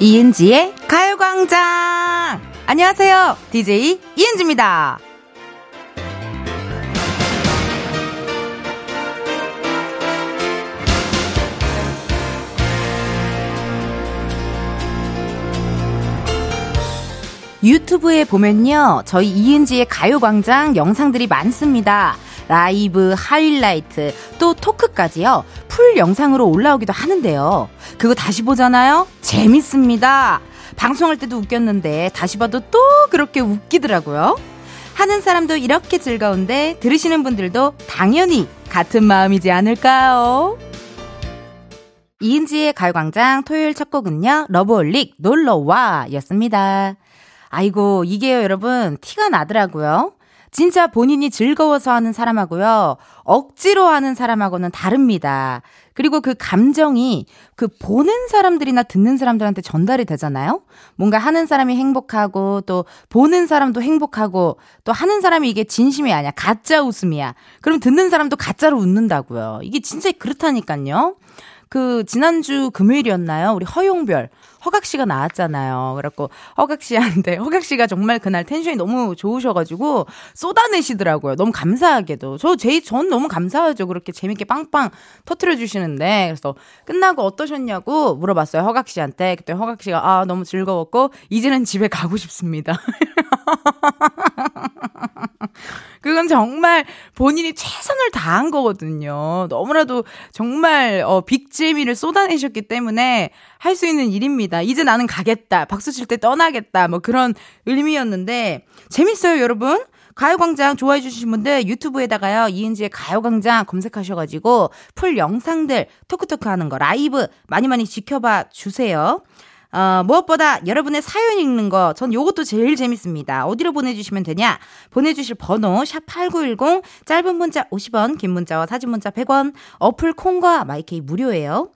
이은지의 가요광장! 안녕하세요. DJ 이은지입니다. 유튜브에 보면요. 저희 이은지의 가요광장 영상들이 많습니다. 라이브, 하이라이트, 또 토크까지요. full 영상으로 올라오기도 하는데요. 그거 다시 보잖아요? 재밌습니다. 방송할 때도 웃겼는데 다시 봐도 또 그렇게 웃기더라고요. 하는 사람도 이렇게 즐거운데 들으시는 분들도 당연히 같은 마음이지 않을까요? 이은지의 가요광장 토요일 첫 곡은요, 러브홀릭 놀러와 였습니다. 아이고, 이게요, 여러분, 티가 나더라고요. 진짜 본인이 즐거워서 하는 사람하고요. 억지로 하는 사람하고는 다릅니다. 그리고 그 감정이 그 보는 사람들이나 듣는 사람들한테 전달이 되잖아요? 뭔가 하는 사람이 행복하고 또 보는 사람도 행복하고 또 하는 사람이 이게 진심이 아니야. 가짜 웃음이야. 그럼 듣는 사람도 가짜로 웃는다고요. 이게 진짜 그렇다니까요. 그 지난주 금요일이었나요? 우리 허용별 허각 씨가 나왔잖아요. 그래갖고 허각 씨한테 허각 씨가 정말 그날 텐션이 너무 좋으셔가지고 쏟아내시더라고요. 너무 감사하게도 저제전 너무 감사하죠. 그렇게 재밌게 빵빵 터트려 주시는데 그래서 끝나고 어떠셨냐고 물어봤어요. 허각 씨한테 그때 허각 씨가 아 너무 즐거웠고 이제는 집에 가고 싶습니다. 그건 정말 본인이 최선을 다한 거거든요. 너무나도 정말 어 빅재미를 쏟아내셨기 때문에 할 수 있는 일입니다. 이제 나는 가겠다. 박수 칠 때 떠나겠다. 뭐 그런 의미였는데 재밌어요, 여러분. 가요광장 좋아해 주신 분들 유튜브에다가요 이은지의 가요광장 검색하셔가지고 full 영상들 토크토크 하는 거 라이브 많이 많이 지켜봐 주세요. 어, 무엇보다 여러분의 사연 읽는 거, 전 요것도 제일 재밌습니다. 어디로 보내주시면 되냐? 보내주실 번호, 샵8910, 짧은 문자 50원, 긴 문자와 사진 문자 100원, 어플 콩과 마이케이 무료예요.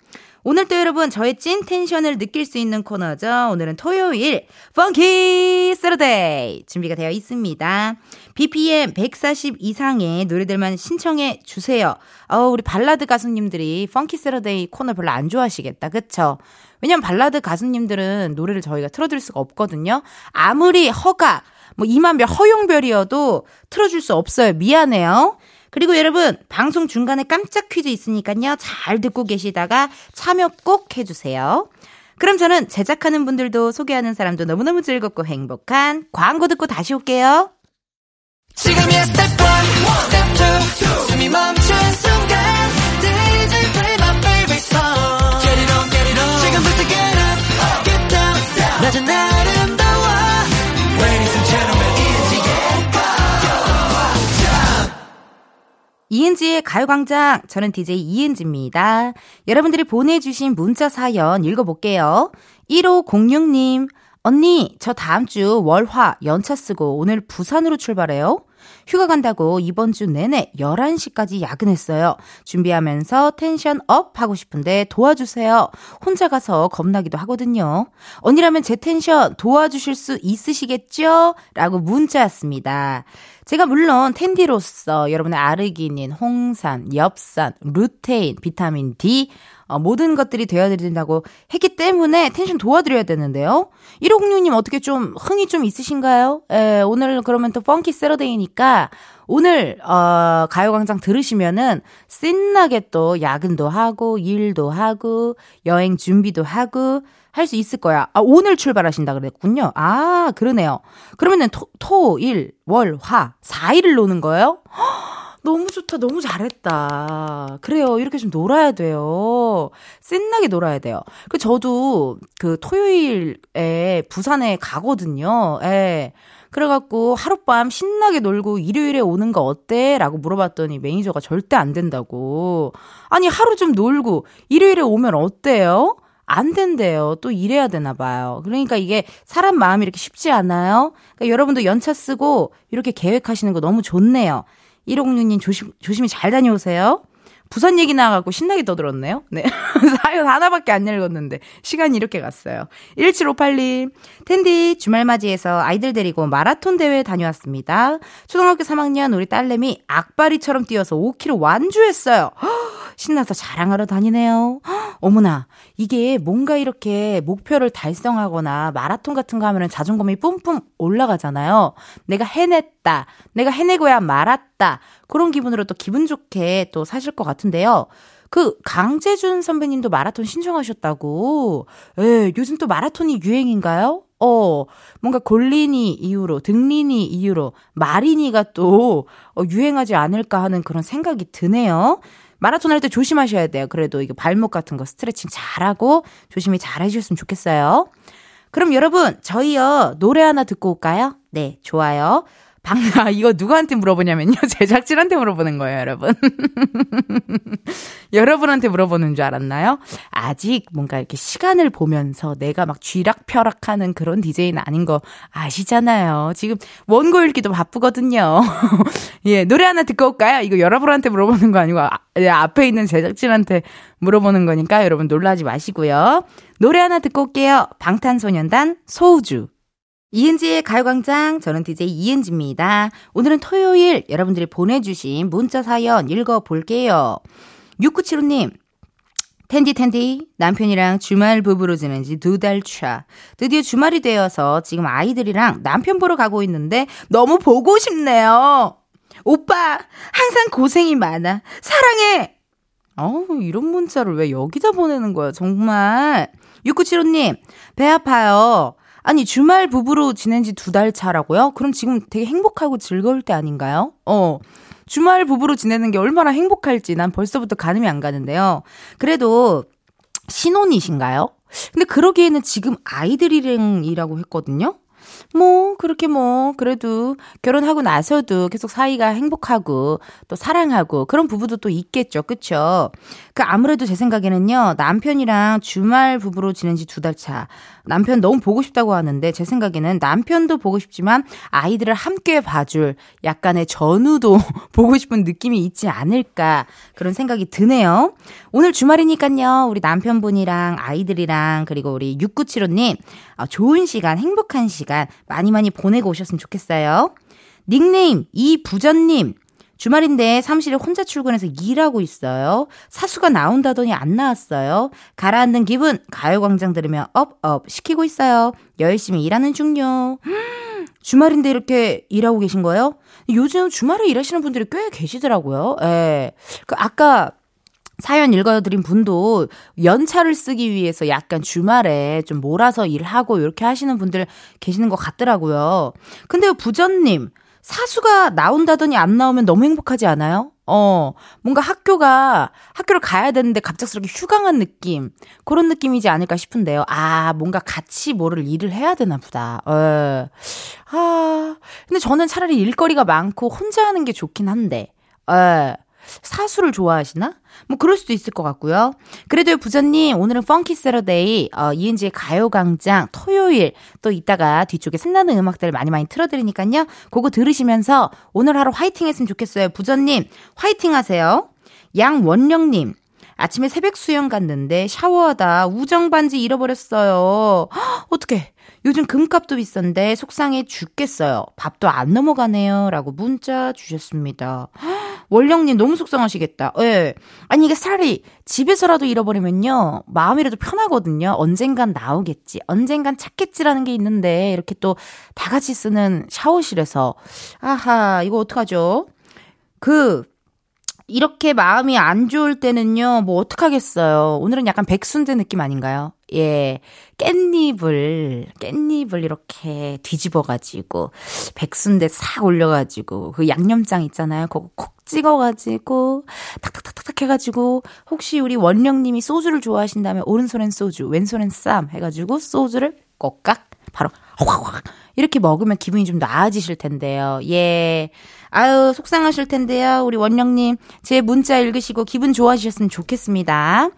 오늘 또 여러분 저의 찐 tension을 느낄 수 있는 코너죠. 오늘은 토요일 Funky Saturday 준비가 되어 있습니다. BPM 140 이상의 노래들만 신청해 주세요. 어, 우리 발라드 가수님들이 Funky Saturday 코너 별로 안 좋아하시겠다. 그쵸? 왜냐면 발라드 가수님들은 노래를 저희가 틀어드릴 수가 없거든요. 아무리 허각, 뭐 임한별 허용별이어도 틀어줄 수 없어요. 미안해요. 그리고 여러분, 방송 중간에 깜짝 퀴즈 있으니까요. 잘 듣고 계시다가 참여 꼭 해주세요. 그럼 저는 제작하는 분들도 소개하는 사람도 너무너무 즐겁고 행복한 광고 듣고 다시 올게요. 지금이야 스텝 1, 스텝 2, 숨이 멈춘 순간 DJ play my favorite song Get it on, get it on 지금부터 get up, get down 낮은 아름다워 Ladies and gentlemen, 이은지의 가요광장. 저는 DJ 이은지입니다. 여러분들이 보내주신 문자 사연 읽어볼게요. 1506님, 언니, 저 다음 주 월화 연차 쓰고 오늘 부산으로 출발해요. 휴가 간다고 이번 주 내내 11시까지 야근했어요. 준비하면서 tension up 하고 싶은데 도와주세요. 혼자 가서 겁나기도 하거든요. 언니라면 제 텐션 도와주실 수 있으시겠죠? 라고 문자 왔습니다. 제가 물론 텐디로서 여러분의 아르기닌, 홍삼, 엽산, 루테인, 비타민 D, 어, 모든 것들이 되어야 된다고 했기 때문에 텐션 도와드려야 되는데요. 1506님 어떻게 좀 흥이 좀 있으신가요? 에, 오늘 그러면 또 펑키 세러데이니까 오늘 어 가요광장 들으시면은 신나게 또 야근도 하고 일도 하고 여행 준비도 하고 할 수 있을 거야. 아 오늘 출발하신다 그랬군요. 아 그러네요. 그러면은 토, 토, 일, 월, 화 4일을 노는 거예요? 너무 좋다. 너무 잘했다. 그래요. 이렇게 좀 놀아야 돼요. 신나게 놀아야 돼요. 그 저도 그 토요일에 부산에 가거든요. 예. 그래갖고 하룻밤 신나게 놀고 일요일에 오는 거 어때? 라고 물어봤더니 매니저가 절대 안 된다고. 아니, 하루 좀 놀고 일요일에 오면 어때요? 안 된대요. 또 일해야 되나 봐요. 그러니까 이게 사람 마음이 이렇게 쉽지 않아요. 그러니까 여러분도 연차 쓰고 이렇게 계획하시는 거 너무 좋네요. 156님 조심, 조심히 잘 다녀오세요. 부산 얘기 나와갖고 신나게 떠들었네요. 네. 사연 하나밖에 안 읽었는데, 시간이 이렇게 갔어요. 1758님, 텐디 주말 맞이해서 아이들 데리고 마라톤 대회 다녀왔습니다. 초등학교 3학년 우리 딸내미 악바리처럼 뛰어서 5km 완주했어요. 신나서 자랑하러 다니네요. 어머나, 이게 뭔가 이렇게 목표를 달성하거나 마라톤 같은 거 하면은 자존감이 뿜뿜 올라가잖아요. 내가 해냈다. 내가 해내고야 말았다. 그런 기분으로 또 기분 좋게 또 사실 것 같은데요. 그 강재준 선배님도 마라톤 신청하셨다고. 예, 요즘 또 마라톤이 유행인가요? 어, 뭔가 골린이 이후로, 등린이 이후로, 마린이가 또 어, 유행하지 않을까 하는 그런 생각이 드네요. 마라톤 할 때 조심하셔야 돼요. 그래도 이게 발목 같은 거 스트레칭 잘하고 조심히 잘 해주셨으면 좋겠어요. 그럼 여러분, 저희요, 노래 하나 듣고 올까요? 네, 좋아요. 방, 아, 이거 누구한테 물어보냐면요. 제작진한테 물어보는 거예요, 여러분. 여러분한테 물어보는 줄 알았나요? 아직 뭔가 이렇게 시간을 보면서 내가 막 쥐락펴락 하는 그런 디제이는 아닌 거 아시잖아요. 지금 원고 읽기도 바쁘거든요. 예, 노래 하나 듣고 올까요? 이거 여러분한테 물어보는 거 아니고, 아, 예, 앞에 있는 제작진한테 물어보는 거니까 여러분 놀라지 마시고요. 노래 하나 듣고 올게요. 방탄소년단 소우주. 이은지의 가요광장, 저는 DJ 이은지입니다. 오늘은 토요일 여러분들이 보내주신 문자 사연 읽어볼게요. 6975님, 텐디 텐디 남편이랑 주말 부부로 지낸 지 두 달 차. 드디어 주말이 되어서 지금 아이들이랑 남편 보러 가고 있는데 너무 보고 싶네요. 오빠 항상 고생이 많아. 사랑해. 어우 이런 문자를 왜 여기다 보내는 거야 정말. 6975님 배 아파요. 아니, 주말 부부로 지낸 지 두 달 차라고요? 그럼 지금 되게 행복하고 즐거울 때 아닌가요? 어. 주말 부부로 지내는 게 얼마나 행복할지 난 벌써부터 가늠이 안 가는데요. 그래도 신혼이신가요? 근데 그러기에는 지금 아이들이랑이라고 했거든요? 뭐, 그렇게 뭐, 그래도 결혼하고 나서도 계속 사이가 행복하고 또 사랑하고 그런 부부도 또 있겠죠. 그쵸? 그 아무래도 제 생각에는요, 남편이랑 주말 부부로 지낸 지 두 달 차. 남편 너무 보고 싶다고 하는데 제 생각에는 남편도 보고 싶지만 아이들을 함께 봐줄 약간의 전우도 보고 싶은 느낌이 있지 않을까 그런 생각이 드네요. 오늘 주말이니까요. 우리 남편분이랑 아이들이랑 그리고 우리 6975님 어, 좋은 시간, 행복한 시간 많이 많이 보내고 오셨으면 좋겠어요. 닉네임 이부전님 주말인데 사무실에 혼자 출근해서 일하고 있어요. 사수가 나온다더니 안 나왔어요. 가라앉는 기분 가요광장 들으며 업업 시키고 있어요. 열심히 일하는 중요. 주말인데 이렇게 일하고 계신 거예요? 요즘 주말에 일하시는 분들이 꽤 계시더라고요. 예. 그 아까 사연 읽어드린 분도 연차를 쓰기 위해서 약간 주말에 좀 몰아서 일하고 이렇게 하시는 분들 계시는 것 같더라고요. 근데 부전님, 사수가 나온다더니 안 나오면 너무 행복하지 않아요? 어, 뭔가 학교가, 학교를 가야 되는데 갑작스럽게 휴강한 느낌. 그런 느낌이지 않을까 싶은데요. 아, 뭔가 같이 뭐를 일을 해야 되나 보다. 어. 아, 근데 저는 차라리 일거리가 많고 혼자 하는 게 좋긴 한데. 어. 사수를 좋아하시나? 뭐 그럴 수도 있을 것 같고요. 그래도 부자님 오늘은 펑키 세러데이 어, 이은지의 가요광장 토요일 또 이따가 뒤쪽에 신나는 음악들 많이 많이 틀어드리니까요. 그거 들으시면서 오늘 하루 화이팅 했으면 좋겠어요. 부자님 화이팅 하세요. 양원령님 아침에 새벽 수영 갔는데 샤워하다 우정 반지 잃어버렸어요. 어떻게? 요즘 금값도 비싼데 속상해 죽겠어요. 밥도 안 넘어가네요. 라고 문자 주셨습니다. 월령님 너무 속상하시겠다. 예. 아니, 이게 차라리 집에서라도 잃어버리면요. 마음이라도 편하거든요. 언젠간 나오겠지. 언젠간 찾겠지라는 게 있는데, 이렇게 또 다 같이 쓰는 샤워실에서. 아하, 이거 어떡하죠? 그, 이렇게 마음이 안 좋을 때는요, 뭐 어떡하겠어요. 오늘은 약간 백순대 느낌 아닌가요? 예. 깻잎을, 깻잎을 이렇게 뒤집어가지고, 백순대 싹 올려가지고, 그 양념장 있잖아요. 그거 콕 찍어가지고, 탁탁탁탁 해가지고, 혹시 우리 원령님이 소주를 좋아하신다면, 오른손엔 소주, 왼손엔 쌈 해가지고, 소주를 꼴깍, 바로, 확확, 이렇게 먹으면 기분이 좀 나아지실 텐데요. 예. 아유, 속상하실 텐데요. 우리 원령님, 제 문자 읽으시고 기분 좋아지셨으면 좋겠습니다.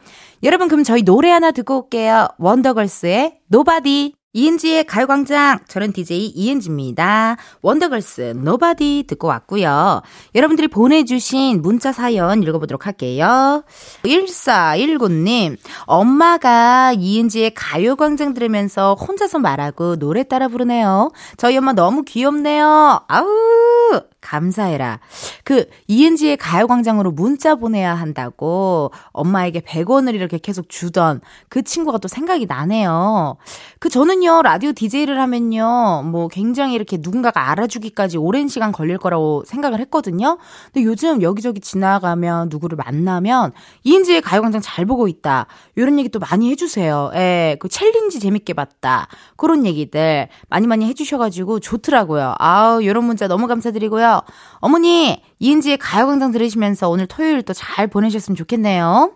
여러분, 그럼 저희 노래 하나 듣고 올게요. 원더걸스의 Nobody. 이은지의 가요광장. 저는 DJ 이은지입니다. 원더걸스, Nobody 듣고 왔고요. 여러분들이 보내주신 문자 사연 읽어보도록 할게요. 1419님, 엄마가 이은지의 가요광장 들으면서 혼자서 말하고 노래 따라 부르네요. 저희 엄마 너무 귀엽네요. 아우. 감사해라. 그, 이은지의 가요광장으로 문자 보내야 한다고 엄마에게 100원을 이렇게 계속 주던 그 친구가 또 생각이 나네요. 그, 저는요, 라디오 DJ를 하면요, 뭐 굉장히 이렇게 누군가가 알아주기까지 오랜 시간 걸릴 거라고 생각을 했거든요. 근데 요즘 여기저기 지나가면 누구를 만나면 이은지의 가요광장 잘 보고 있다. 이런 얘기 또 많이 해주세요. 예, 그 챌린지 재밌게 봤다. 그런 얘기들 많이 많이 해주셔가지고 좋더라고요. 아우, 이런 문자 너무 감사드리고요. 어머니, 이은지의 가요광장 들으시면서 오늘 토요일 또 잘 보내셨으면 좋겠네요.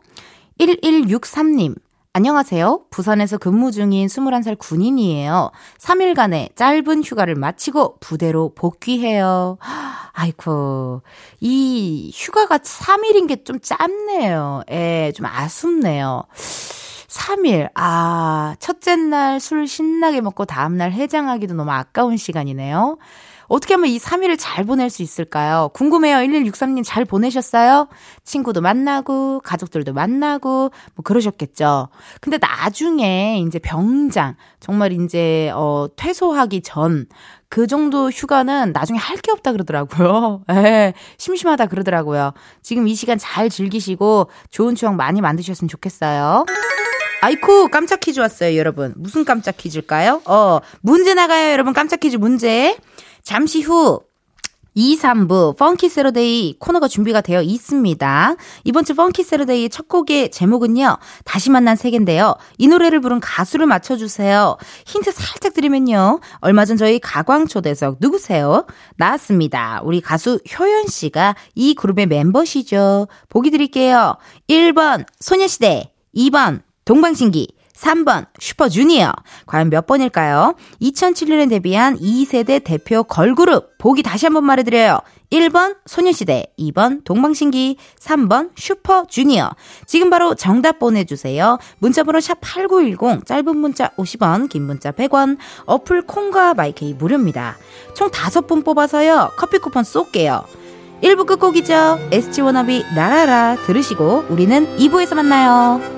1163님. 안녕하세요. 부산에서 근무 중인 21살 군인이에요. 3일간의 짧은 휴가를 마치고 부대로 복귀해요. 아이쿠. 이 휴가가 3일인 게 좀 짧네요. 예, 좀 아쉽네요. 3일. 아, 첫째 날 술 신나게 먹고 다음날 해장하기도 너무 아까운 시간이네요. 어떻게 하면 이 3일을 잘 보낼 수 있을까요? 궁금해요. 1163님 잘 보내셨어요? 친구도 만나고, 가족들도 만나고, 뭐 그러셨겠죠. 근데 나중에 이제 병장, 정말 이제, 어, 퇴소하기 전, 그 정도 휴가는 나중에 할 게 없다 그러더라고요. 예, 심심하다 그러더라고요. 지금 이 시간 잘 즐기시고 좋은 추억 많이 만드셨으면 좋겠어요. 아이쿠, 깜짝 퀴즈 왔어요, 여러분. 무슨 깜짝 퀴즈일까요? 어, 문제 나가요, 여러분. 깜짝 퀴즈 문제. 잠시 후 2, 3부 Funky Saturday 코너가 준비가 되어 있습니다. 이번 주 Funky Saturday 첫 곡의 제목은요. 다시 만난 세계인데요. 이 노래를 부른 가수를 맞춰주세요. 힌트 살짝 드리면요. 얼마 전 저희 가광초대석 누구세요? 나왔습니다. 우리 가수 효연 씨가 이 그룹의 멤버시죠. 보기 드릴게요. 1번 소녀시대 2번 동방신기 3번 슈퍼주니어. 과연 몇 번일까요? 2007년에 데뷔한 2세대 대표 걸그룹. 보기 다시 한번 말해드려요. 1번 소녀시대, 2번 동방신기, 3번 슈퍼주니어. 지금 바로 정답 보내주세요. 문자번호 샵 8910, 짧은 문자 50원, 긴 문자 100원, 어플 콩과 마이케이 무료입니다. 총 5분 뽑아서요. 커피 쿠폰 쏠게요. 1부 끝곡이죠. SG 워너비 라라라 들으시고 우리는 2부에서 만나요.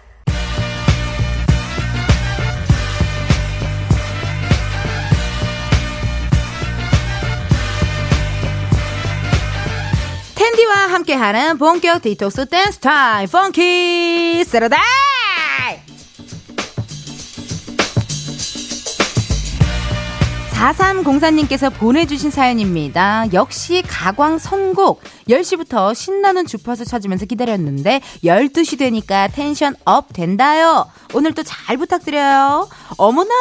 텐디와 함께하는 본격 디톡스 댄스 타임 Funky Saturday 4304님께서 보내주신 사연입니다. 역시 가광 선곡. 10시부터 신나는 주파수 찾으면서 기다렸는데 12시 되니까 tension up 된다요. 오늘도 잘 부탁드려요. 어머나!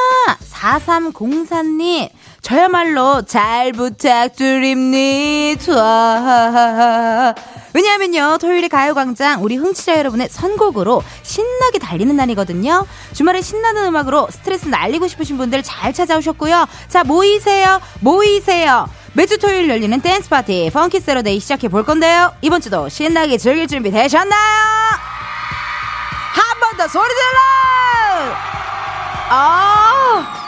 4304님. 저야말로 잘 부탁드립니다. 왜냐하면요, 토요일에 가요광장 우리 흥취자 여러분의 선곡으로 신나게 달리는 날이거든요. 주말에 신나는 음악으로 스트레스 날리고 싶으신 분들 잘 찾아오셨고요. 자, 모이세요, 모이세요. 매주 토요일 열리는 댄스 파티 Funky Saturday 시작해 볼 건데요. 이번 주도 신나게 즐길 준비 되셨나요? 한 번 더 소리 질러! 아,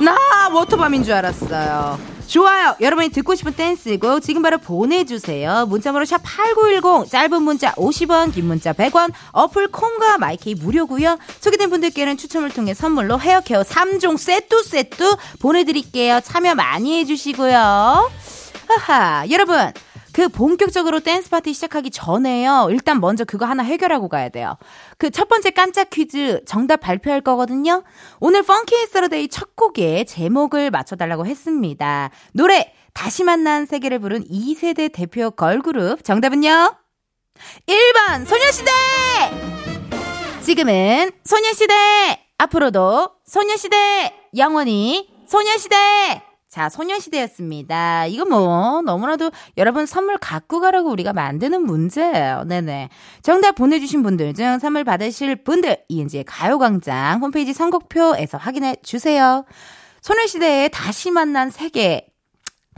나 워터밤인 줄 알았어요. 좋아요. 여러분이 듣고 싶은 댄스곡 지금 바로 보내주세요. 문자번호 샵 8910 짧은 문자 50원 긴 문자 100원 어플 콩과 마이케이 무료고요. 소개된 분들께는 추첨을 통해 선물로 헤어케어 3종 세트 세트 보내드릴게요. 참여 많이 해주시고요. 하하 여러분 그 본격적으로 댄스 파티 시작하기 전에요. 일단 먼저 그거 하나 해결하고 가야 돼요. 그 첫 번째 깜짝 퀴즈 정답 발표할 거거든요. 오늘 Funky Saturday 첫 곡의 제목을 맞춰달라고 했습니다. 노래 다시 만난 세계를 부른 2세대 대표 걸그룹 정답은요? 1번 소녀시대! 지금은 소녀시대! 앞으로도 소녀시대! 영원히 소녀시대! 자, 소녀시대였습니다. 이거 뭐, 너무나도 여러분 선물 갖고 가라고 우리가 만드는 문제예요. 네네. 정답 보내주신 분들 중 선물 받으실 분들, 이은지의 가요광장 홈페이지 선곡표에서 확인해 주세요. 소녀시대에 다시 만난 세계.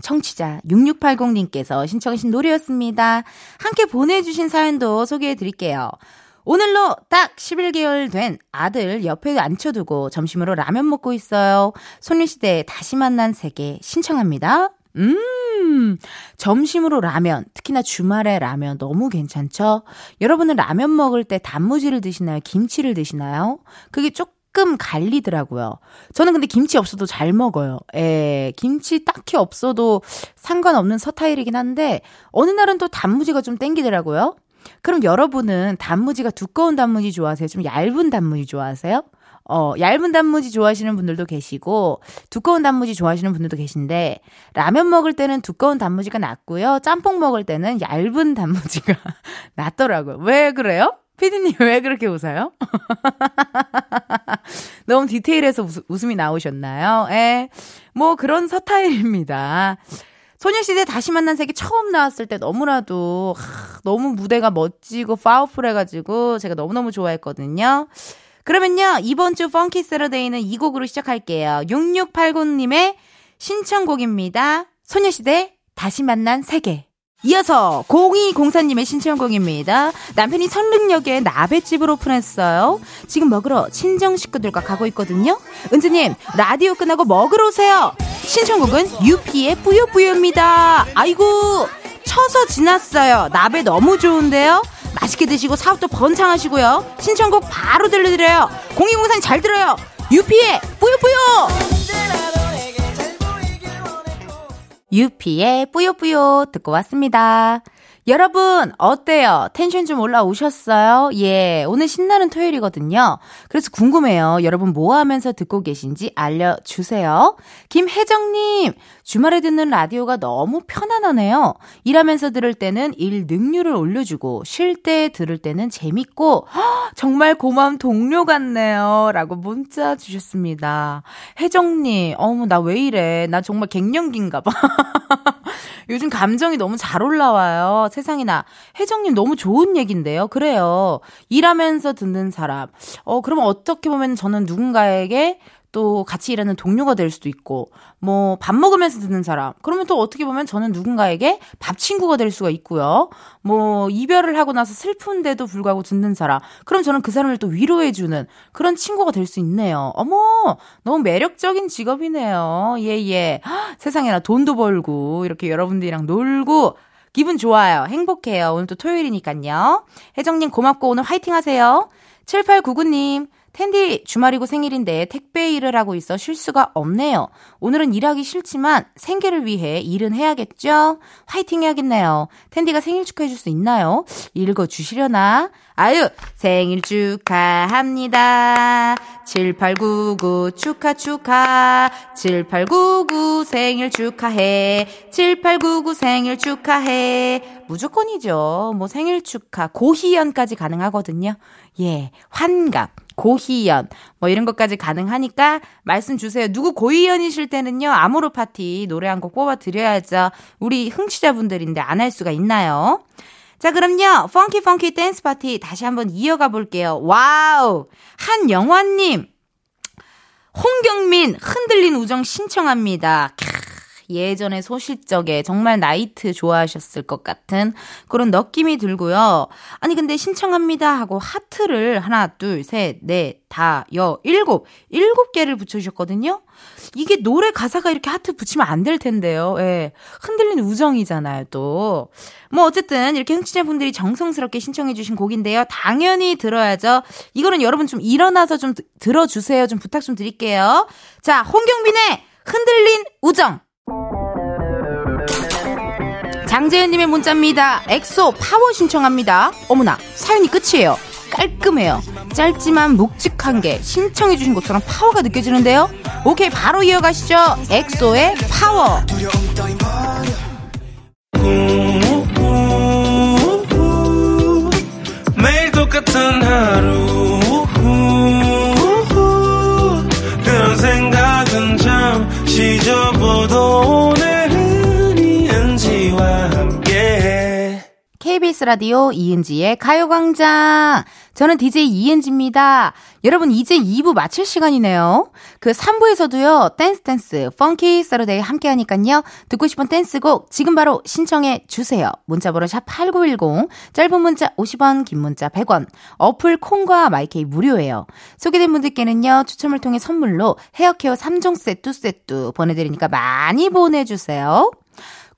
청취자 6680님께서 신청하신 노래였습니다. 함께 보내주신 사연도 소개해 드릴게요. 오늘로 딱 11개월 된 아들 옆에 앉혀두고 점심으로 라면 먹고 있어요. 소녀시대 다시 만난 세계 신청합니다. 음, 점심으로 라면, 특히나 주말에 라면 너무 괜찮죠? 여러분은 라면 먹을 때 단무지를 드시나요? 김치를 드시나요? 그게 조금 갈리더라고요. 저는 근데 김치 없어도 잘 먹어요. 에, 김치 딱히 없어도 상관없는 서타일이긴 한데, 어느 날은 또 단무지가 좀 땡기더라고요. 그럼 여러분은 단무지가 두꺼운 단무지 좋아하세요? 좀 얇은 단무지 좋아하세요? 어, 얇은 단무지 좋아하시는 분들도 계시고, 두꺼운 단무지 좋아하시는 분들도 계신데, 라면 먹을 때는 두꺼운 단무지가 낫고요. 짬뽕 먹을 때는 얇은 단무지가 낫더라고요. 왜 그래요? 피디님 왜 그렇게 웃어요? 너무 디테일해서 웃, 음이 나오셨나요? 예. 뭐 그런 서타일입니다. 소녀시대 다시 만난 세계 처음 나왔을 때 너무나도 하, 너무 무대가 멋지고 파워풀해가지고 제가 너무너무 좋아했거든요. 그러면요, 이번 주 펑키 세러데이는 이 곡으로 시작할게요. 6689님의 신청곡입니다. 소녀시대 다시 만난 세계. 이어서 0204님의 신청곡입니다. 남편이 선릉역에 나베집을 오픈했어요. 지금 먹으러 친정 식구들과 가고 있거든요. 은지님, 라디오 끝나고 먹으러 오세요. 신청곡은 유피의 뿌요뿌요입니다. 아이고, 쳐서 지났어요. 나베 너무 좋은데요? 맛있게 드시고 사업도 번창하시고요. 신청곡 바로 들려드려요. 공익공산 잘 들어요. 유피의 뿌요뿌요! 유피의 뿌요뿌요 듣고 왔습니다. 여러분, 어때요? 텐션 좀 올라오셨어요? 예, 오늘 신나는 토요일이거든요. 그래서 궁금해요. 여러분 뭐 하면서 듣고 계신지 알려주세요. 김혜정님, 주말에 듣는 라디오가 너무 편안하네요. 일하면서 들을 때는 일 능률을 올려주고, 쉴 때 들을 때는 재밌고, 허, 정말 고마운 동료 같네요. 라고 문자 주셨습니다. 혜정님, 어머, 나 왜 이래? 나 정말 갱년기인가 봐. 요즘 감정이 너무 잘 올라와요. 세상에나. 혜정님 너무 좋은 얘기인데요. 그래요. 일하면서 듣는 사람. 어, 그러면 어떻게 보면 저는 누군가에게 또 같이 일하는 동료가 될 수도 있고, 뭐, 밥 먹으면서 듣는 사람. 그러면 또 어떻게 보면 저는 누군가에게 밥 친구가 될 수가 있고요. 뭐, 이별을 하고 나서 슬픈데도 불구하고 듣는 사람. 그럼 저는 그 사람을 또 위로해 주는 그런 친구가 될 수 있네요. 어머, 너무 매력적인 직업이네요. 예, 예. 세상에나 돈도 벌고, 이렇게 여러분들이랑 놀고, 기분 좋아요. 행복해요. 오늘 또 토요일이니까요. 혜정님 고맙고 오늘 화이팅 하세요. 7899님, 텐디 주말이고 생일인데 택배 일을 하고 있어 쉴 수가 없네요. 오늘은 일하기 싫지만 생계를 위해 일은 해야겠죠? 화이팅 해야겠네요. 텐디가 생일 축하해 줄 수 있나요? 읽어 주시려나? 아유, 생일 축하합니다. 7899 축하 축하. 7899 생일 축하해. 7899 생일 축하해. 무조건이죠. 뭐 생일 축하, 고희연까지 가능하거든요. 예, 환갑, 고희연, 뭐 이런 것까지 가능하니까 말씀 주세요. 누구 고희연이실 때는요, 아모르 파티 노래 한 곡 뽑아 드려야죠. 우리 흥취자분들인데 안 할 수가 있나요? 자, 그럼요. Funky Funky 댄스 파티 다시 한번 이어가 볼게요. 와우! 한영화님! 홍경민 흔들린 우정 신청합니다. 캬. 예전에 소싯적에 정말 나이트 좋아하셨을 것 같은 그런 느낌이 들고요. 아니, 근데 신청합니다 하고 하트를 하나, 둘, 셋, 넷, 다, 여, 일곱, 일곱 개를 붙여주셨거든요? 이게 노래 가사가 이렇게 하트 붙이면 안 될 텐데요. 예. 흔들린 우정이잖아요, 또. 뭐, 어쨌든, 이렇게 흥취자분들이 정성스럽게 신청해주신 곡인데요. 당연히 들어야죠. 이거는 여러분 좀 일어나서 좀 들어주세요. 좀 부탁 좀 드릴게요. 자, 홍경빈의 흔들린 우정. 장재현님의 문자입니다. 엑소 파워 신청합니다. 어머나, 사연이 끝이에요. 깔끔해요. 짧지만 묵직한 게 신청해주신 것처럼 파워가 느껴지는데요. 오케이, 바로 이어가시죠. 엑소의 파워. 매일 똑같은 하루 그런 생각은 잠시 접어도 KBS 라디오 이은지의 가요광장. 저는 DJ 이은지입니다. 여러분, 이제 2부 마칠 시간이네요. 그 3부에서도요, 댄스 댄스, Funky Saturday 함께 하니깐요. 듣고 싶은 댄스곡 지금 바로 신청해 주세요. 문자번호 샵8910, 짧은 문자 50원, 긴 문자 100원, 어플 콩과 마이케이 무료예요. 소개된 분들께는요, 추첨을 통해 선물로 헤어케어 3종 세트 세트 보내드리니까 많이 보내주세요.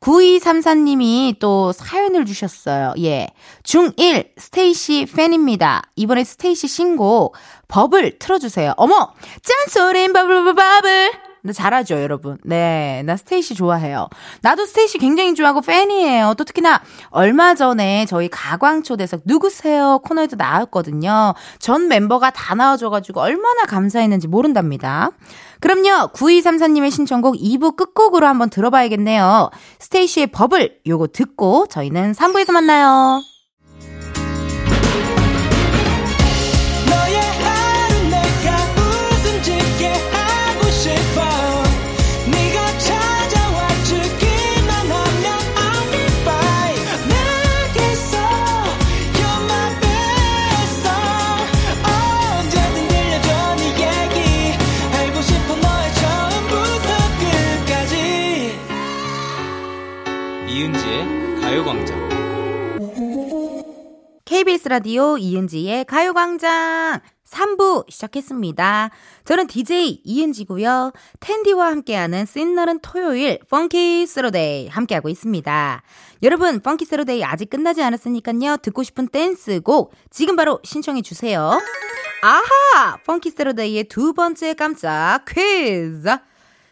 9234님이 또 사연을 주셨어요. 예. 중1 스테이시 팬입니다. 이번에 스테이시 신곡 버블 틀어주세요. 어머! 잔소린 bubble bubble! 나 잘하죠, 여러분. 네, 나 스테이시 좋아해요. 나도 스테이시 굉장히 좋아하고 팬이에요. 또 특히나 얼마 전에 저희 가광초대석 누구세요 코너에도 나왔거든요. 전 멤버가 다 나와줘가지고 얼마나 감사했는지 모른답니다. 그럼요, 9234님의 신청곡 2부 끝곡으로 한번 들어봐야겠네요. 스테이시의 버블, 요거 듣고 저희는 3부에서 만나요. KBS 라디오 이은지의 가요광장 3부 시작했습니다. 저는 DJ 이은지고요. 텐디와 함께하는 신나는 토요일 Funky Saturday 함께하고 있습니다. 여러분 Funky Saturday 아직 끝나지 않았으니까요. 듣고 싶은 댄스곡 지금 바로 신청해 주세요. 아하! Funky Saturday의 두 번째 깜짝 퀴즈.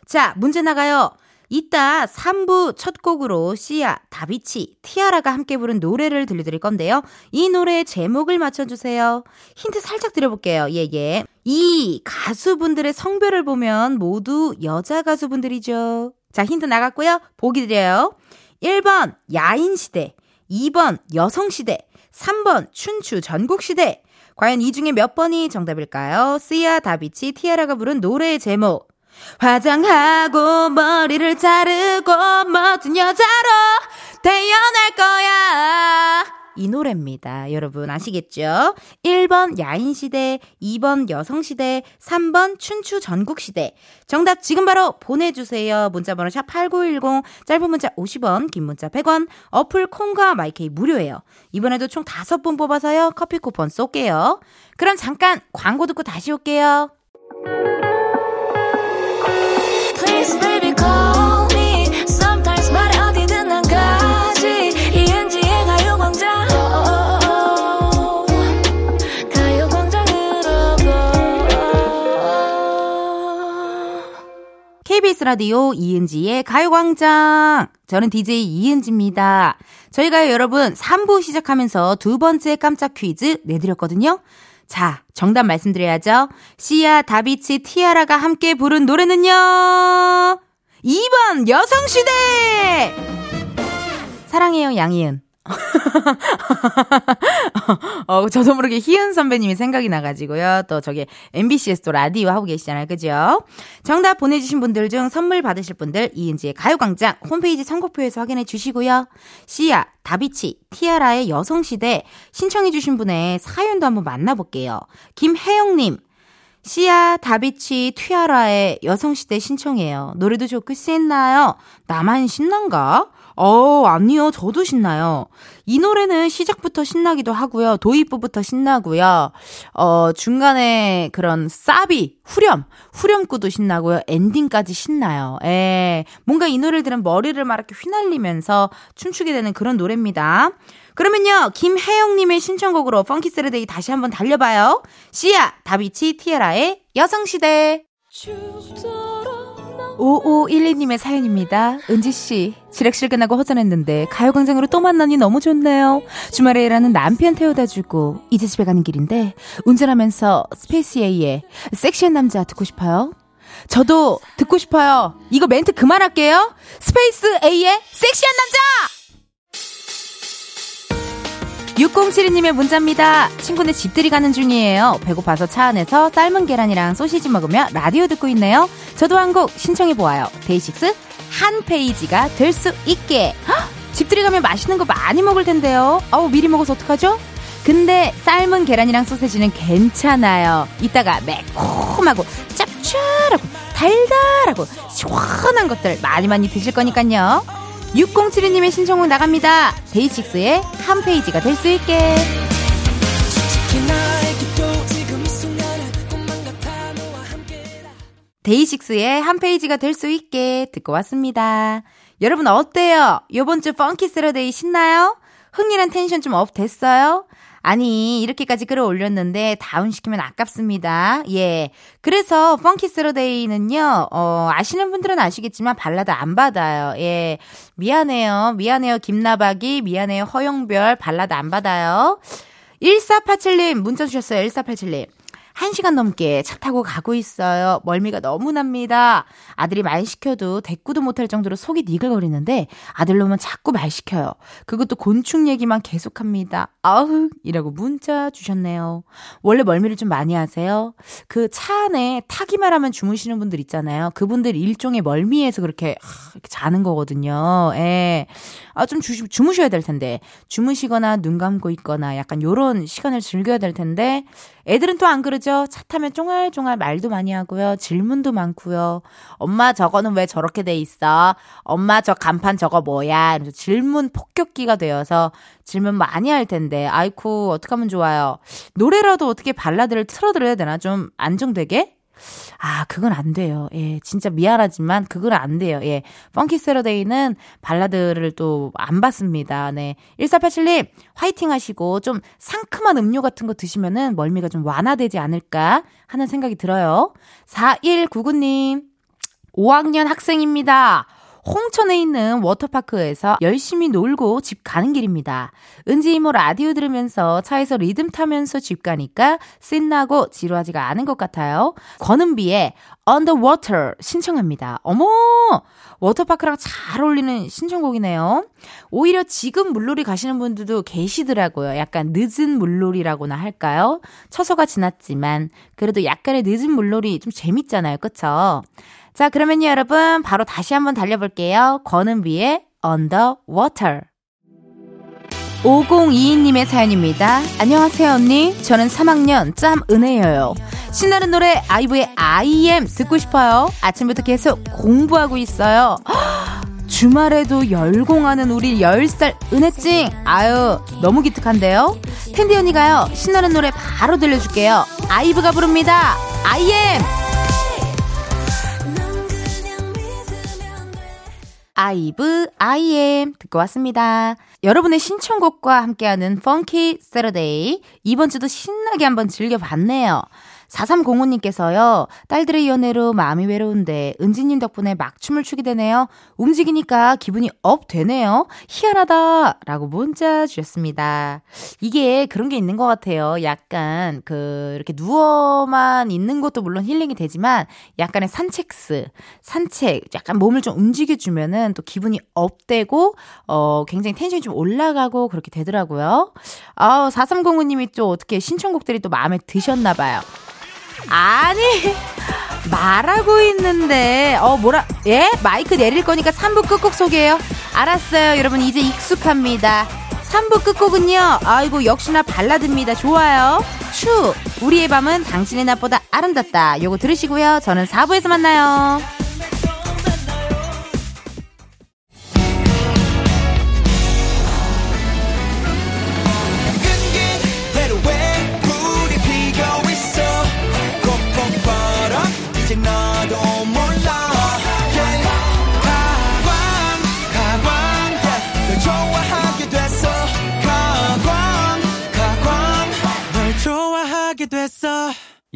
자, 문제 나가요. 이따 3부 첫 곡으로 씨야, 다비치, 티아라가 함께 부른 노래를 들려드릴 건데요. 이 노래의 제목을 맞춰주세요. 힌트 살짝 드려볼게요. 예, 예. 이 가수분들의 성별을 보면 모두 여자 가수분들이죠. 자, 힌트 나갔고요. 보기 드려요. 1번, 야인시대. 2번, 여성시대. 3번, 춘추 전국시대. 과연 이 중에 몇 번이 정답일까요? 시아, 다비치, 티아라가 부른 노래의 제목. 화장하고 머리를 자르고 멋진 여자로 태어날 거야. 이 노래입니다. 여러분 아시겠죠? 1번 야인시대, 2번 여성시대, 3번 춘추 전국시대. 정답 지금 바로 보내주세요. 문자번호 샵8910, 짧은 문자 50원, 긴 문자 100원, 어플 콩과 마이케이 무료예요. 이번에도 총 5분 뽑아서요. 커피 쿠폰 쏠게요. 그럼 잠깐 광고 듣고 다시 올게요. KBS 라디오 이은지의 가요광장. 저는 DJ 이은지입니다. 저희가 여러분 3부 시작하면서 두 번째 깜짝 퀴즈 내드렸거든요. 자, 정답 말씀드려야죠. 시아, 다비치, 티아라가 함께 부른 노래는요. 2번 여성시대! 사랑해요, 양희은. 어, 저도 모르게 희은 선배님이 생각이 나가지고요. 또 저기 MBC에서 또 라디오 하고 계시잖아요. 그죠? 정답 보내주신 분들 중 선물 받으실 분들 이은지의 가요광장 홈페이지 선곡표에서 확인해 주시고요. 시아, 다비치, 티아라의 여성시대 신청해 주신 분의 사연도 한번 만나볼게요. 김혜영님, 시아, 다비치, 튀아라의 여성시대 신청해요. 노래도 좋고 신나요. 나만 신난가? 어, 아니요. 저도 신나요. 이 노래는 시작부터 신나기도 하고요. 도입부부터 신나고요. 어, 중간에 그런 사비, 후렴, 후렴구도 신나고요. 엔딩까지 신나요. 예. 뭔가 이 노래를 들으면 머리를 막 이렇게 휘날리면서 춤추게 되는 그런 노래입니다. 그러면요, 김혜영님의 신청곡으로 펑키 세르데이 다시 한번 달려봐요. 시아, 다비치, 티에라의 여성시대. 5512님의 사연입니다. 은지씨, 지렉실 끝나고 허전했는데 가요광장으로 또 만나니 너무 좋네요. 주말에 일하는 남편 태워다 주고 이제 집에 가는 길인데 운전하면서 스페이스 A의 섹시한 남자 듣고 싶어요. 저도 듣고 싶어요. 이거 멘트 그만할게요. 스페이스 A의 섹시한 남자! 6072님의 문자입니다. 친구네 집들이 가는 중이에요. 배고파서 차 안에서 삶은 계란이랑 소시지 먹으며 라디오 듣고 있네요. 저도 한 곡 신청해보아요. 데이식스 한 페이지가 될 수 있게. 헉! 집들이 가면 맛있는 거 많이 먹을 텐데요. 어우, 미리 먹어서 어떡하죠? 근데 삶은 계란이랑 소세지는 괜찮아요. 이따가 매콤하고 짭짤하고 달달하고 시원한 것들 많이 많이 드실 거니까요. 6072님의 신청곡 나갑니다. 데이식스의 한 페이지가 될 수 있게. 데이식스의 한 페이지가 될 수 있게 듣고 왔습니다. 여러분 어때요? 요번 주 Funky Saturday 신나요? 흥이랑 텐션 좀 up 됐어요? 아니, 이렇게까지 끌어올렸는데 다운시키면 아깝습니다. 예. 그래서 Funky Saturday는요, 어, 아시는 분들은 아시겠지만 발라드 안 받아요. 예. 미안해요. 미안해요. 김나박이. 미안해요. 허용별. 발라드 안 받아요. 1487님, 문자 주셨어요. 1487님. 1시간 넘게 차 타고 가고 있어요. 멀미가 너무 납니다. 아들이 말 시켜도 대꾸도 못할 정도로 속이 니글거리는데 아들 놈은 자꾸 말 시켜요. 그것도 곤충 얘기만 계속합니다. 아우 이라고 문자 주셨네요. 원래 멀미를 좀 많이 하세요? 그 차 안에 타기만 하면 주무시는 분들 있잖아요. 그분들 일종의 멀미에서 그렇게, 하, 이렇게 자는 거거든요. 예. 아, 좀 주, 주무셔야 될 텐데. 주무시거나 눈 감고 있거나 약간 요런 시간을 즐겨야 될 텐데. 애들은 또 안 그러 죠? 차 타면 쫑알쫑알 말도 많이 하고요. 질문도 많고요. 엄마 저거는 왜 저렇게 돼 있어? 엄마 저 간판 저거 뭐야? 질문 폭격기가 되어서 질문 많이 할 텐데. 아이쿠, 어떡하면 좋아요. 노래라도 어떻게 발라드를 틀어드려야 되나? 좀 안정되게? 아, 그건 안 돼요. 예, 진짜 미안하지만 그건 안 돼요. 예. 펑키 세러데이는 발라드를 또 안 받습니다. 네. 1487님, 화이팅 하시고 좀 상큼한 음료 같은 거 드시면은 멀미가 좀 완화되지 않을까 하는 생각이 들어요. 4199님, 5학년 학생입니다. 홍천에 있는 워터파크에서 열심히 놀고 집 가는 길입니다. 은지 이모 라디오 들으면서 차에서 리듬 타면서 집 가니까 신나고 지루하지가 않은 것 같아요. 권은비의 Underwater 신청합니다. 어머! 워터파크랑 잘 어울리는 신청곡이네요. 오히려 지금 물놀이 가시는 분들도 계시더라고요. 약간 늦은 물놀이라고나 할까요? 처서가 지났지만 그래도 약간의 늦은 물놀이 좀 재밌잖아요. 그쵸? 자, 그러면요, 여러분. 바로 다시 한번 달려볼게요. 권은비의 Underwater. 5022님의 사연입니다. 안녕하세요, 언니. 저는 3학년 짬 은혜여요. 신나는 노래 아이브의 I am 듣고 싶어요. 아침부터 계속 공부하고 있어요. 주말에도 열공하는 우리 10살 은혜찡. 아유, 너무 기특한데요? 텐디 언니가요, 신나는 노래 바로 들려줄게요. 아이브가 부릅니다. I am! 아이브, I AM 듣고 왔습니다. 여러분의 신청곡과 함께하는 Funky Saturday 이번 주도 신나게 한번 즐겨봤네요. 4305님께서요, 딸들의 연애로 마음이 외로운데, 은지님 덕분에 막 춤을 추게 되네요. 움직이니까 기분이 up 되네요. 희한하다! 라고 문자 주셨습니다. 이게 그런 게 있는 것 같아요. 약간, 그, 이렇게 누워만 있는 것도 물론 힐링이 되지만, 약간의 산책스, 산책, 약간 몸을 좀 움직여주면은 또 기분이 up 되고, 어, 굉장히 텐션이 좀 올라가고 그렇게 되더라고요. 아우, 4305님이 또 어떻게 신청곡들이 또 마음에 드셨나봐요. 아니 말하고 있는데 어 뭐라 예? 마이크 내릴 거니까 3부 끝곡 소개해요. 알았어요 여러분. 이제 익숙합니다. 3부 끝곡은요. 아이고 역시나 발라드입니다. 좋아요. 추 우리의 밤은 당신의 낮보다 아름답다. 요거 들으시고요. 저는 4부에서 만나요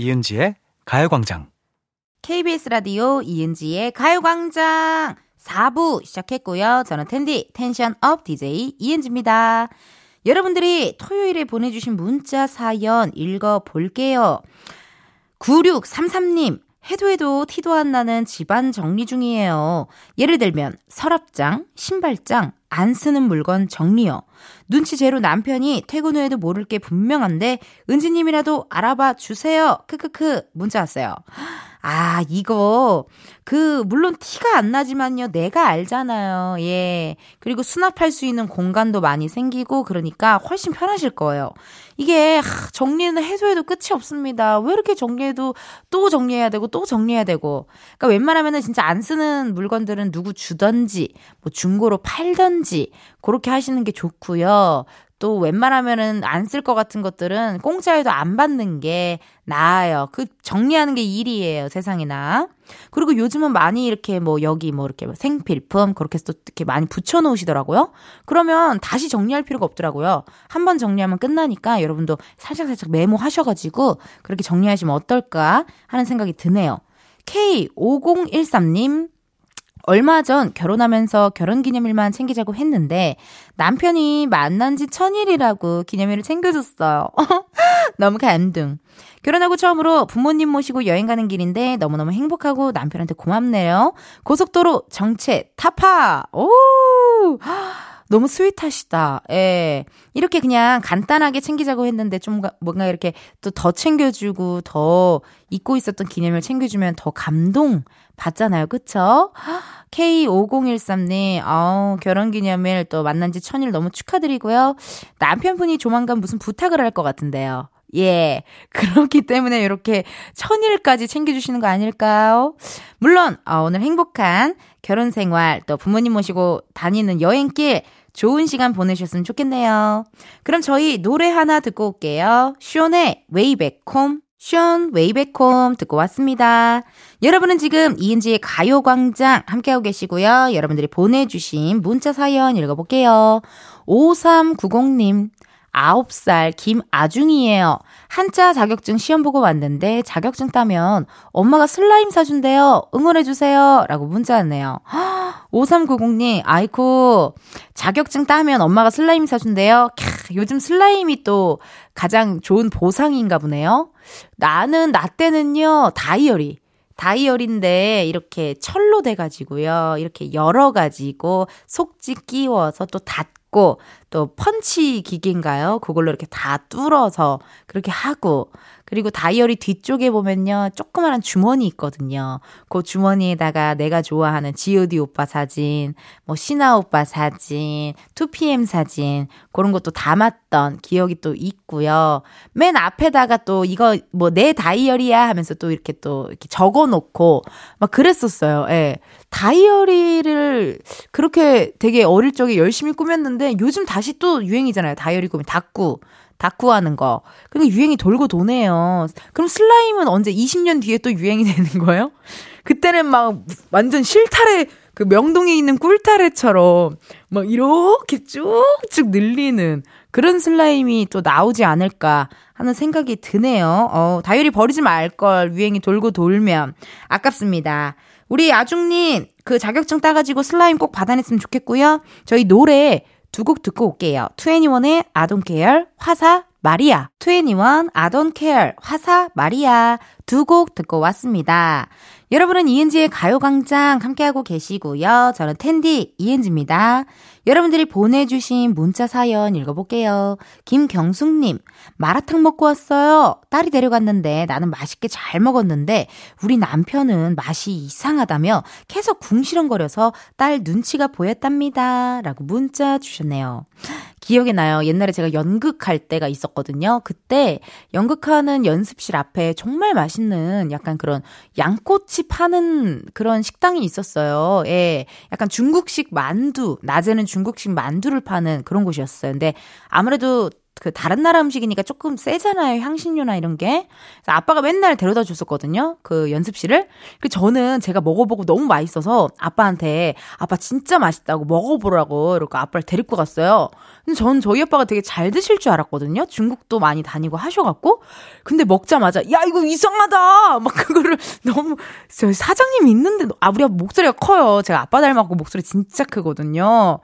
이은지의 가요광장. KBS 라디오 이은지의 가요광장 4부 시작했고요. 저는 텐디 텐션 up DJ 이은지입니다. 여러분들이 토요일에 보내주신 문자 사연 읽어볼게요. 9633님, 해도 해도 티도 안 나는 집안 정리 중이에요. 예를 들면 서랍장, 신발장, 안 쓰는 물건 정리요. 눈치 제로 남편이 퇴근 후에도 모를 게 분명한데 은지님이라도 알아봐 주세요. 크크크 문자 왔어요. 아, 이거, 그, 물론 티가 안 나지만요. 내가 알잖아요. 예. 그리고 수납할 수 있는 공간도 많이 생기고, 그러니까 훨씬 편하실 거예요. 이게, 하, 정리는 해도 해도 끝이 없습니다. 왜 이렇게 정리해도 또 정리해야 되고, 또 정리해야 되고. 그러니까 웬만하면은 진짜 안 쓰는 물건들은 누구 주던지, 뭐 중고로 팔던지, 그렇게 하시는 게 좋고요. 또 웬만하면은 안 쓸 것 같은 것들은 공짜에도 안 받는 게 나아요. 그 정리하는 게 일이에요, 세상에나. 그리고 요즘은 많이 이렇게 뭐 여기 뭐 이렇게 뭐 생필품 그렇게 또 이렇게 많이 붙여 놓으시더라고요. 그러면 다시 정리할 필요가 없더라고요. 한 번 정리하면 끝나니까 여러분도 살짝살짝 메모하셔 가지고 그렇게 정리하시면 어떨까 하는 생각이 드네요. K5013님, 얼마 전 결혼하면서 결혼 기념일만 챙기자고 했는데 남편이 만난 지 천일이라고 기념일을 챙겨줬어요. 너무 감동. 결혼하고 처음으로 부모님 모시고 여행 가는 길인데 너무너무 행복하고 남편한테 고맙네요. 고속도로 정체 타파! 오! 너무 스윗하시다. 예. 이렇게 그냥 간단하게 챙기자고 했는데 좀 뭔가 이렇게 또 더 챙겨주고 더 잊고 있었던 기념일 챙겨주면 더 감동 받잖아요. 그쵸? K5013님, 아우, 결혼 기념일 또 만난 지 천일 너무 축하드리고요. 남편분이 조만간 무슨 부탁을 할 것 같은데요. 예. 그렇기 때문에 이렇게 천일까지 챙겨주시는 거 아닐까요? 물론, 어, 오늘 행복한 결혼 생활, 또 부모님 모시고 다니는 여행길, 좋은 시간 보내셨으면 좋겠네요. 그럼 저희 노래 하나 듣고 올게요. 숀의 Way Back Home. 숀 Way Back Home 듣고 왔습니다. 여러분은 지금 이은지의 가요광장 함께하고 계시고요. 여러분들이 보내주신 문자 사연 읽어볼게요. 5390님, 9살 김아중이에요. 한자 자격증 시험 보고 왔는데 자격증 따면 엄마가 슬라임 사준대요. 응원해주세요. 라고 문자 왔네요. 5390님, 아이쿠, 자격증 따면 엄마가 슬라임 사준대요. 캬, 요즘 슬라임이 또 가장 좋은 보상인가 보네요. 나는, 나 때는요, 다이어리. 다이어리인데 이렇게 철로 돼가지고요. 이렇게 열어가지고 속지 끼워서 또 닫고 또 펀치 기계인가요? 그걸로 이렇게 다 뚫어서 그렇게 하고 그리고 다이어리 뒤쪽에 보면요. 조그마한 주머니 있거든요. 그 주머니에다가 내가 좋아하는 GOD 오빠 사진, 뭐 신화 오빠 사진, 2PM 사진, 그런 것도 담았던 기억이 또 있고요. 맨 앞에다가 또 이거 뭐 내 다이어리야 하면서 또 이렇게 또 이렇게 적어 놓고 막 그랬었어요. 예. 다이어리를 그렇게 되게 어릴 적에 열심히 꾸몄는데 요즘 다시 또 유행이잖아요. 다이어리 꾸미 다꾸. 다꾸하는 거. 그러니까 유행이 돌고 도네요. 그럼 슬라임은 언제 20년 뒤에 또 유행이 되는 거예요? 그때는 막 완전 실타래 그 명동에 있는 꿀타래처럼 막 이렇게 쭉쭉 늘리는 그런 슬라임이 또 나오지 않을까 하는 생각이 드네요. 어, 다이어리 버리지 말 걸 유행이 돌고 돌면 아깝습니다. 우리 아중님 그 자격증 따가지고 슬라임 꼭 받아냈으면 좋겠고요. 저희 노래 두 곡 듣고 올게요. 21의 아동케어 화사 마리아. 21 아동케어 화사 마리아. 두 곡 듣고 왔습니다. 여러분은 이은지의 가요광장 함께하고 계시고요. 저는 텐디 이은지입니다. 여러분들이 보내주신 문자 사연 읽어볼게요. 김경숙님, 마라탕 먹고 왔어요. 딸이 데려갔는데 나는 맛있게 잘 먹었는데 우리 남편은 맛이 이상하다며 계속 궁시렁거려서 딸 눈치가 보였답니다. 라고 문자 주셨네요. 기억이 나요. 옛날에 제가 연극할 때가 있었거든요. 그때 연극하는 연습실 앞에 정말 맛있는 약간 그런 양꼬치 파는 그런 식당이 있었어요. 예. 약간 중국식 만두, 낮에는 중국식 만두를 파는 그런 곳이었어요. 근데 아무래도 그 다른 나라 음식이니까 조금 세잖아요. 향신료나 이런 게. 그래서 아빠가 맨날 데려다 줬었거든요. 그 연습실을. 그 저는 제가 먹어보고 너무 맛있어서 아빠한테 아빠 진짜 맛있다고 먹어보라고 이렇게 아빠를 데리고 갔어요. 근데 전 저희 아빠가 되게 잘 드실 줄 알았거든요. 중국도 많이 다니고 하셔갖고. 근데 먹자마자 야 이거 이상하다. 막 그거를 너무 저 사장님 있는데 아 우리 목소리가 커요. 제가 아빠 닮았고 목소리 진짜 크거든요.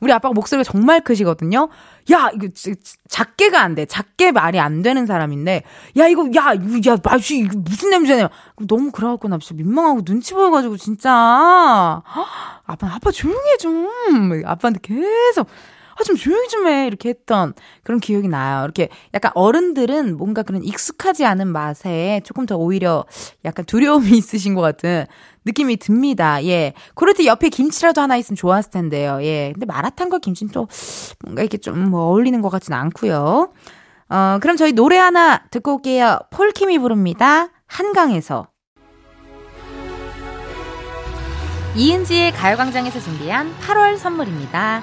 우리 아빠가 목소리가 정말 크시거든요. 야, 이거 작게가 안 돼. 작게 말이 안 되는 사람인데, 야, 이거, 야, 야, 맛이, 이거 무슨 냄새냐. 너무 그래갖고 나 진짜 민망하고 눈치 보여가지고, 진짜. 아빠, 아빠 조용히 해 좀. 아빠한테 계속. 아, 좀 조용히 좀 해. 이렇게 했던 그런 기억이 나요. 이렇게 약간 어른들은 뭔가 그런 익숙하지 않은 맛에 조금 더 오히려 약간 두려움이 있으신 것 같은 느낌이 듭니다. 예. 그럴 때 옆에 김치라도 하나 있으면 좋았을 텐데요. 예. 근데 마라탕과 김치는 또 뭔가 이렇게 좀 뭐 어울리는 것 같진 않고요. 어, 그럼 저희 노래 하나 듣고 올게요. 폴킴이 부릅니다. 한강에서. 이은지의 가요광장에서 준비한 8월 선물입니다.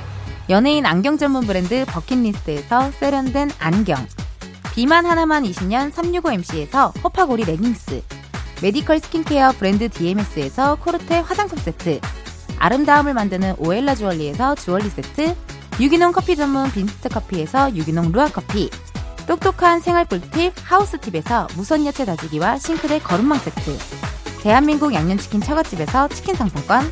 연예인 안경 전문 브랜드 버킷리스트에서 세련된 안경, 비만 하나만 20년 365MC에서 허파고리 레깅스, 메디컬 스킨케어 브랜드 DMS에서 코르테 화장품 세트, 아름다움을 만드는 오엘라 주얼리에서 주얼리 세트, 유기농 커피 전문 빈스트 커피에서 유기농 루아 커피, 똑똑한 생활 꿀팁 하우스팁에서 무선 야채 다지기와 싱크대 거름망 세트, 대한민국 양념치킨 처갓집에서 치킨 상품권,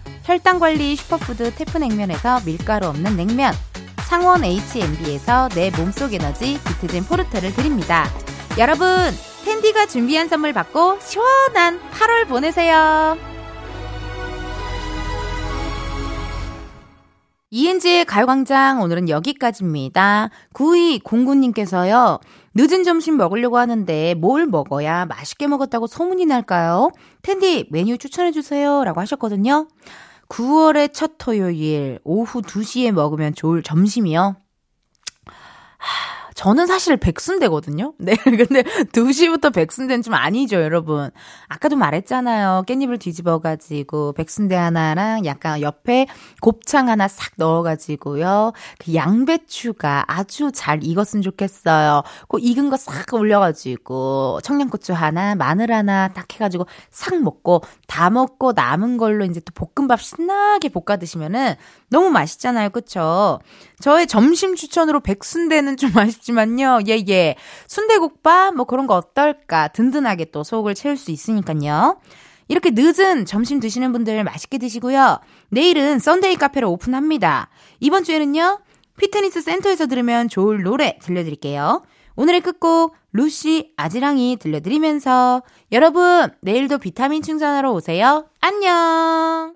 혈당 관리 슈퍼푸드 태프냉면에서 밀가루 없는 냉면, 창원 H&B에서 내 몸속 에너지 비트젠 포르테를 드립니다. 여러분, 텐디가 준비한 선물 받고 시원한 8월 보내세요. 이은지의 가요광장 오늘은 여기까지입니다. 9209님께서요. 늦은 점심 먹으려고 하는데 뭘 먹어야 맛있게 먹었다고 소문이 날까요? 텐디 메뉴 추천해주세요. 라고 하셨거든요. 9월의 첫 토요일 오후 2시에 먹으면 좋을 점심이요. 저는 사실 백순대거든요. 네, 근데 2시부터 백순대는 좀 아니죠, 여러분. 아까도 말했잖아요. 깻잎을 뒤집어가지고 백순대 하나랑 약간 옆에 곱창 하나 싹 넣어가지고요. 그 양배추가 아주 잘 익었으면 좋겠어요. 그 익은 거 싹 올려가지고 청양고추 하나, 마늘 하나 딱 해가지고 싹 먹고 다 먹고 남은 걸로 이제 또 볶음밥 신나게 볶아 드시면은 너무 맛있잖아요, 그쵸? 저의 점심 추천으로 백순대는 좀 아쉽지만요. 예, 예. 순대국밥 뭐 그런 거 어떨까? 든든하게 또 속을 채울 수 있으니까요. 이렇게 늦은 점심 드시는 분들 맛있게 드시고요. 내일은 Sunday 카페를 오픈합니다. 이번 주에는요. 피트니스 센터에서 들으면 좋을 노래 들려드릴게요. 오늘의 끝곡 루시 아지랑이 들려드리면서 여러분 내일도 비타민 충전하러 오세요. 안녕.